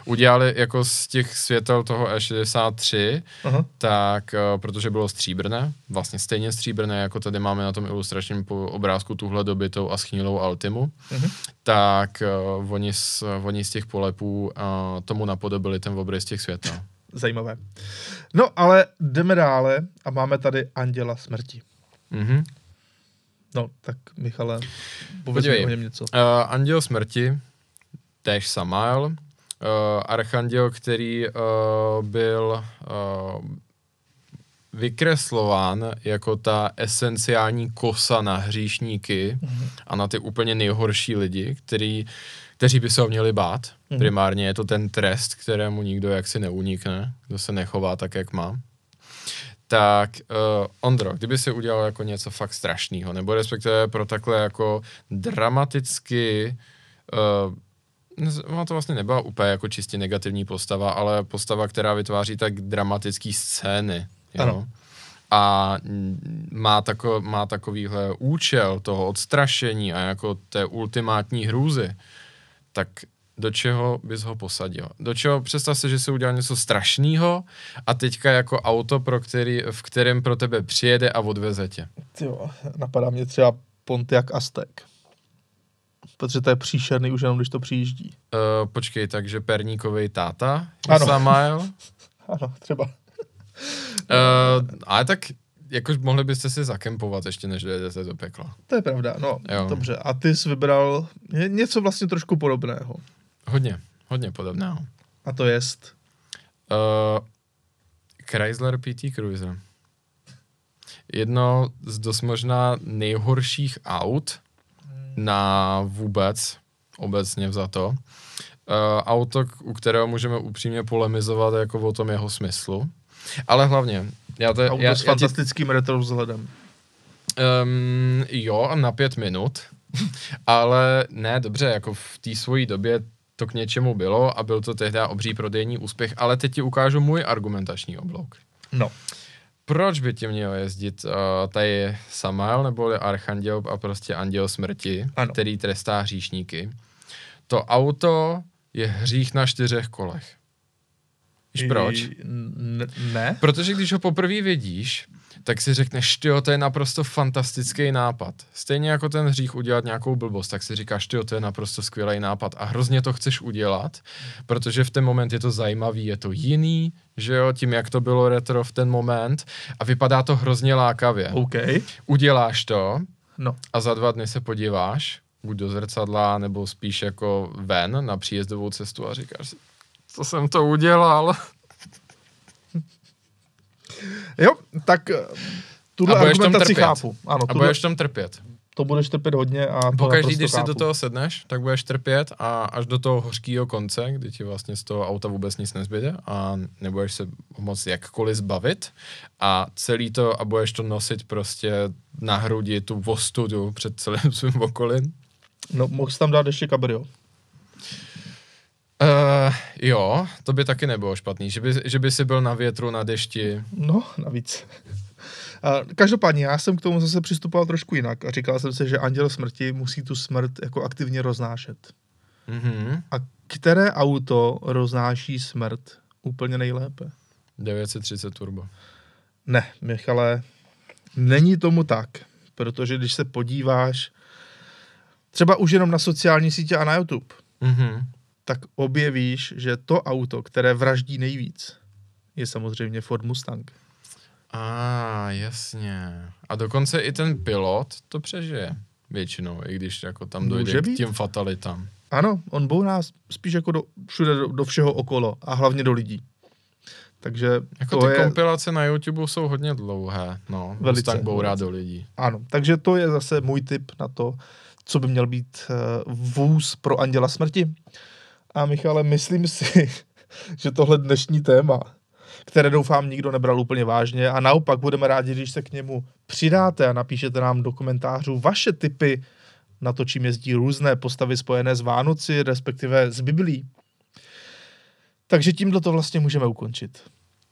udělali jako z těch světel toho E63, uh-huh. tak uh, protože bylo stříbrné, vlastně stejně stříbrné, jako tady máme na tom ilustračním obrázku tuhle dobitou a schnilou Altimu, uh-huh. tak uh, oni, z, oni z těch polepů uh, tomu napodobili ten obrys těch světel. Zajímavé. No ale jdeme dále a máme tady Anděla smrti. Uh-huh. No, tak Michale, pověď mi o něm něco. Uh, Anděl smrti, též Samael, archanděl, který uh, byl uh, vykreslován jako ta esenciální kosa na hříšníky mm-hmm. a na ty úplně nejhorší lidi, který, kteří by se ho měli bát. Mm-hmm. Primárně je to ten trest, kterému nikdo jaksi neunikne, kdo se nechová tak, jak má. Tak uh, Ondro, kdyby si udělal jako něco fakt strašného, nebo respektive pro takhle jako dramaticky uh, ona to vlastně nebyla úplně jako čistě negativní postava, ale postava, která vytváří tak dramatický scény. Jo? Ano. A má, tako, má takovýhle účel toho odstrašení a jako té ultimátní hrůzy, tak do čeho bys ho posadil? Do čeho, představ si, že si udělal něco strašného a teďka jako auto, pro který, v kterém pro tebe přijede a odveze tě. Jo, napadá mě třeba Pontiac Aztek protože to je příšerný už jenom, když to přijíždí. Uh, počkej, takže perníkový táta ano. Samael? ano, třeba. uh, ale tak jakož mohli byste si zakempovat ještě, než dojedete do pekla. To je pravda, no, jo. dobře. A ty jsi vybral něco vlastně trošku podobného. Hodně, hodně podobného. A to jest? Uh, Chrysler PT Cruiser. Jedno z dost možná nejhorších aut, na vůbec, obecně vzato. Uh, auto, u kterého můžeme upřímně polemizovat jako o tom jeho smyslu. Ale hlavně, já to, auto já, s já fantastickým ti... retro vzhledem. Um, jo, na pět minut. ale ne, dobře, jako v té svojí době to k něčemu bylo a byl to tehdy obří prodejní úspěch, ale teď ti ukážu můj argumentační oblouk. No proč by ti měl jezdit uh, tady Samael nebo Archanděl a prostě Anděl smrti, ano. který trestá hříšníky. To auto je hřích na čtyřech kolech. Víš proč? Ne. Protože když ho poprvé vidíš, tak si řekneš, ty to je naprosto fantastický nápad. Stejně jako ten hřích udělat nějakou blbost, tak si říkáš, ty to je naprosto skvělý nápad a hrozně to chceš udělat, protože v ten moment je to zajímavý, je to jiný, že jo, tím, jak to bylo retro v ten moment a vypadá to hrozně lákavě. Okay. Uděláš to no. a za dva dny se podíváš, buď do zrcadla, nebo spíš jako ven na příjezdovou cestu a říkáš si, co jsem to udělal. Jo, tak eh, tuhle argumentaci chápu. Ano, a budeš tam trpět. to budeš trpět hodně a to Pokaždý, když si chápu. do toho sedneš, tak budeš trpět a až do toho hořkého konce, kdy ti vlastně z toho auta vůbec nic nezbyde a nebudeš se moc jakkoliv zbavit a celý to a budeš to nosit prostě na hrudi tu ostudu před celým svým okolím. No, mohl jsi tam dát ještě kabrio. Uh, jo, to by taky nebylo špatný, že by, že by si byl na větru, na dešti. No, navíc. A každopádně já jsem k tomu zase přistupoval trošku jinak a říkal jsem si, že anděl smrti musí tu smrt jako aktivně roznášet. Mhm. A které auto roznáší smrt úplně nejlépe? 930 turbo. Ne, Michale, není tomu tak, protože když se podíváš třeba už jenom na sociální sítě a na YouTube, Mhm. Tak objevíš, že to auto, které vraždí nejvíc, je samozřejmě Ford Mustang. A, jasně. A dokonce i ten pilot to přežije většinou, i když jako tam dojde Může k být. těm fatalitám. Ano, on bouná spíš jako do, všude do, do všeho okolo a hlavně do lidí. Takže Jako to ty je, kompilace na YouTube jsou hodně dlouhé, no. Velice, tak bourá do lidí. ano, takže to je zase můj tip na to, co by měl být uh, vůz pro anděla smrti. A Michale, myslím si, že tohle dnešní téma, které doufám nikdo nebral úplně vážně a naopak budeme rádi, když se k němu přidáte a napíšete nám do komentářů vaše tipy na to, čím jezdí různé postavy spojené s Vánoci, respektive s Biblí. Takže tímto to vlastně můžeme ukončit.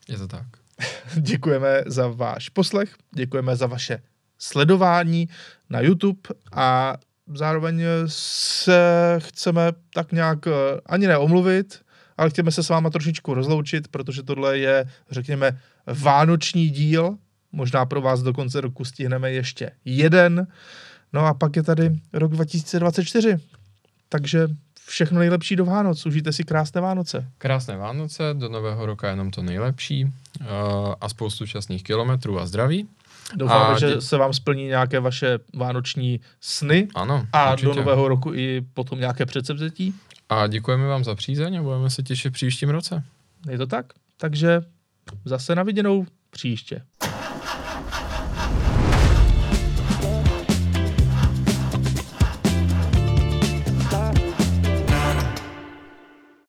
Je to tak. Děkujeme za váš poslech, děkujeme za vaše sledování na YouTube a zároveň se chceme tak nějak eh, ani neomluvit, ale chceme se s váma trošičku rozloučit, protože tohle je, řekněme, vánoční díl. Možná pro vás do konce roku stihneme ještě jeden. No a pak je tady rok 2024. Takže všechno nejlepší do Vánoc. Užijte si krásné Vánoce. Krásné Vánoce, do nového roka jenom to nejlepší uh, a spoustu šťastných kilometrů a zdraví. Doufáme, A že dě- se vám splní nějaké vaše vánoční sny Ano, a určitě. do nového roku i potom nějaké předsevzetí. A děkujeme vám za přízeň a budeme se těšit příštím roce. Je to tak? Takže zase na viděnou příště.